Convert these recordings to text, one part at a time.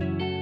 thank you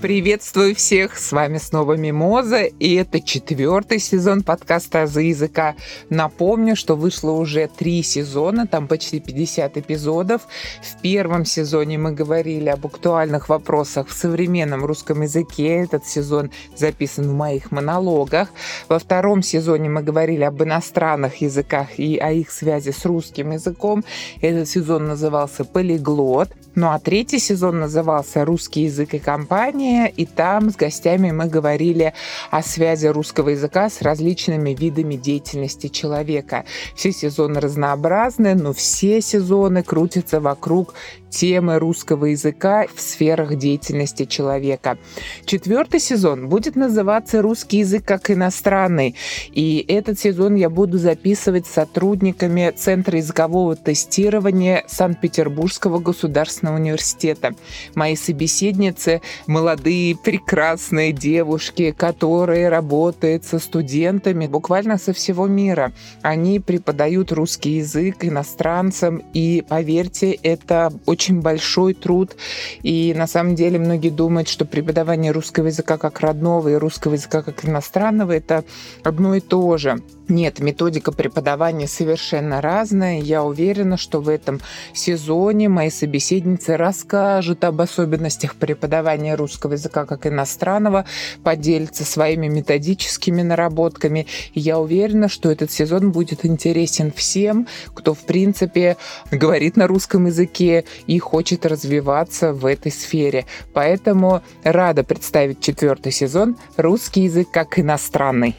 Приветствую всех, с вами снова Мимоза, и это четвертый сезон подкаста «Азы языка». Напомню, что вышло уже три сезона, там почти 50 эпизодов. В первом сезоне мы говорили об актуальных вопросах в современном русском языке. Этот сезон записан в моих монологах. Во втором сезоне мы говорили об иностранных языках и о их связи с русским языком. Этот сезон назывался «Полиглот». Ну а третий сезон назывался «Русский язык и компания», и там с гостями мы говорили о связи русского языка с различными видами деятельности человека. Все сезоны разнообразны, но все сезоны крутятся вокруг темы русского языка в сферах деятельности человека. Четвертый сезон будет называться «Русский язык как иностранный», и этот сезон я буду записывать с сотрудниками Центра языкового тестирования Санкт-Петербургского государственного университета. Мои собеседницы – молодые, прекрасные девушки, которые работают со студентами буквально со всего мира. Они преподают русский язык иностранцам, и, поверьте, это очень большой труд. И на самом деле многие думают, что преподавание русского языка как родного и русского языка как иностранного это одно и то же. Нет, методика преподавания совершенно разная. Я уверена, что в этом сезоне мои собеседницы расскажут об особенностях преподавания русского языка как иностранного, поделятся своими методическими наработками. И я уверена, что этот сезон будет интересен всем, кто, в принципе, говорит на русском языке и хочет развиваться в этой сфере. Поэтому рада представить четвертый сезон «Русский язык как иностранный».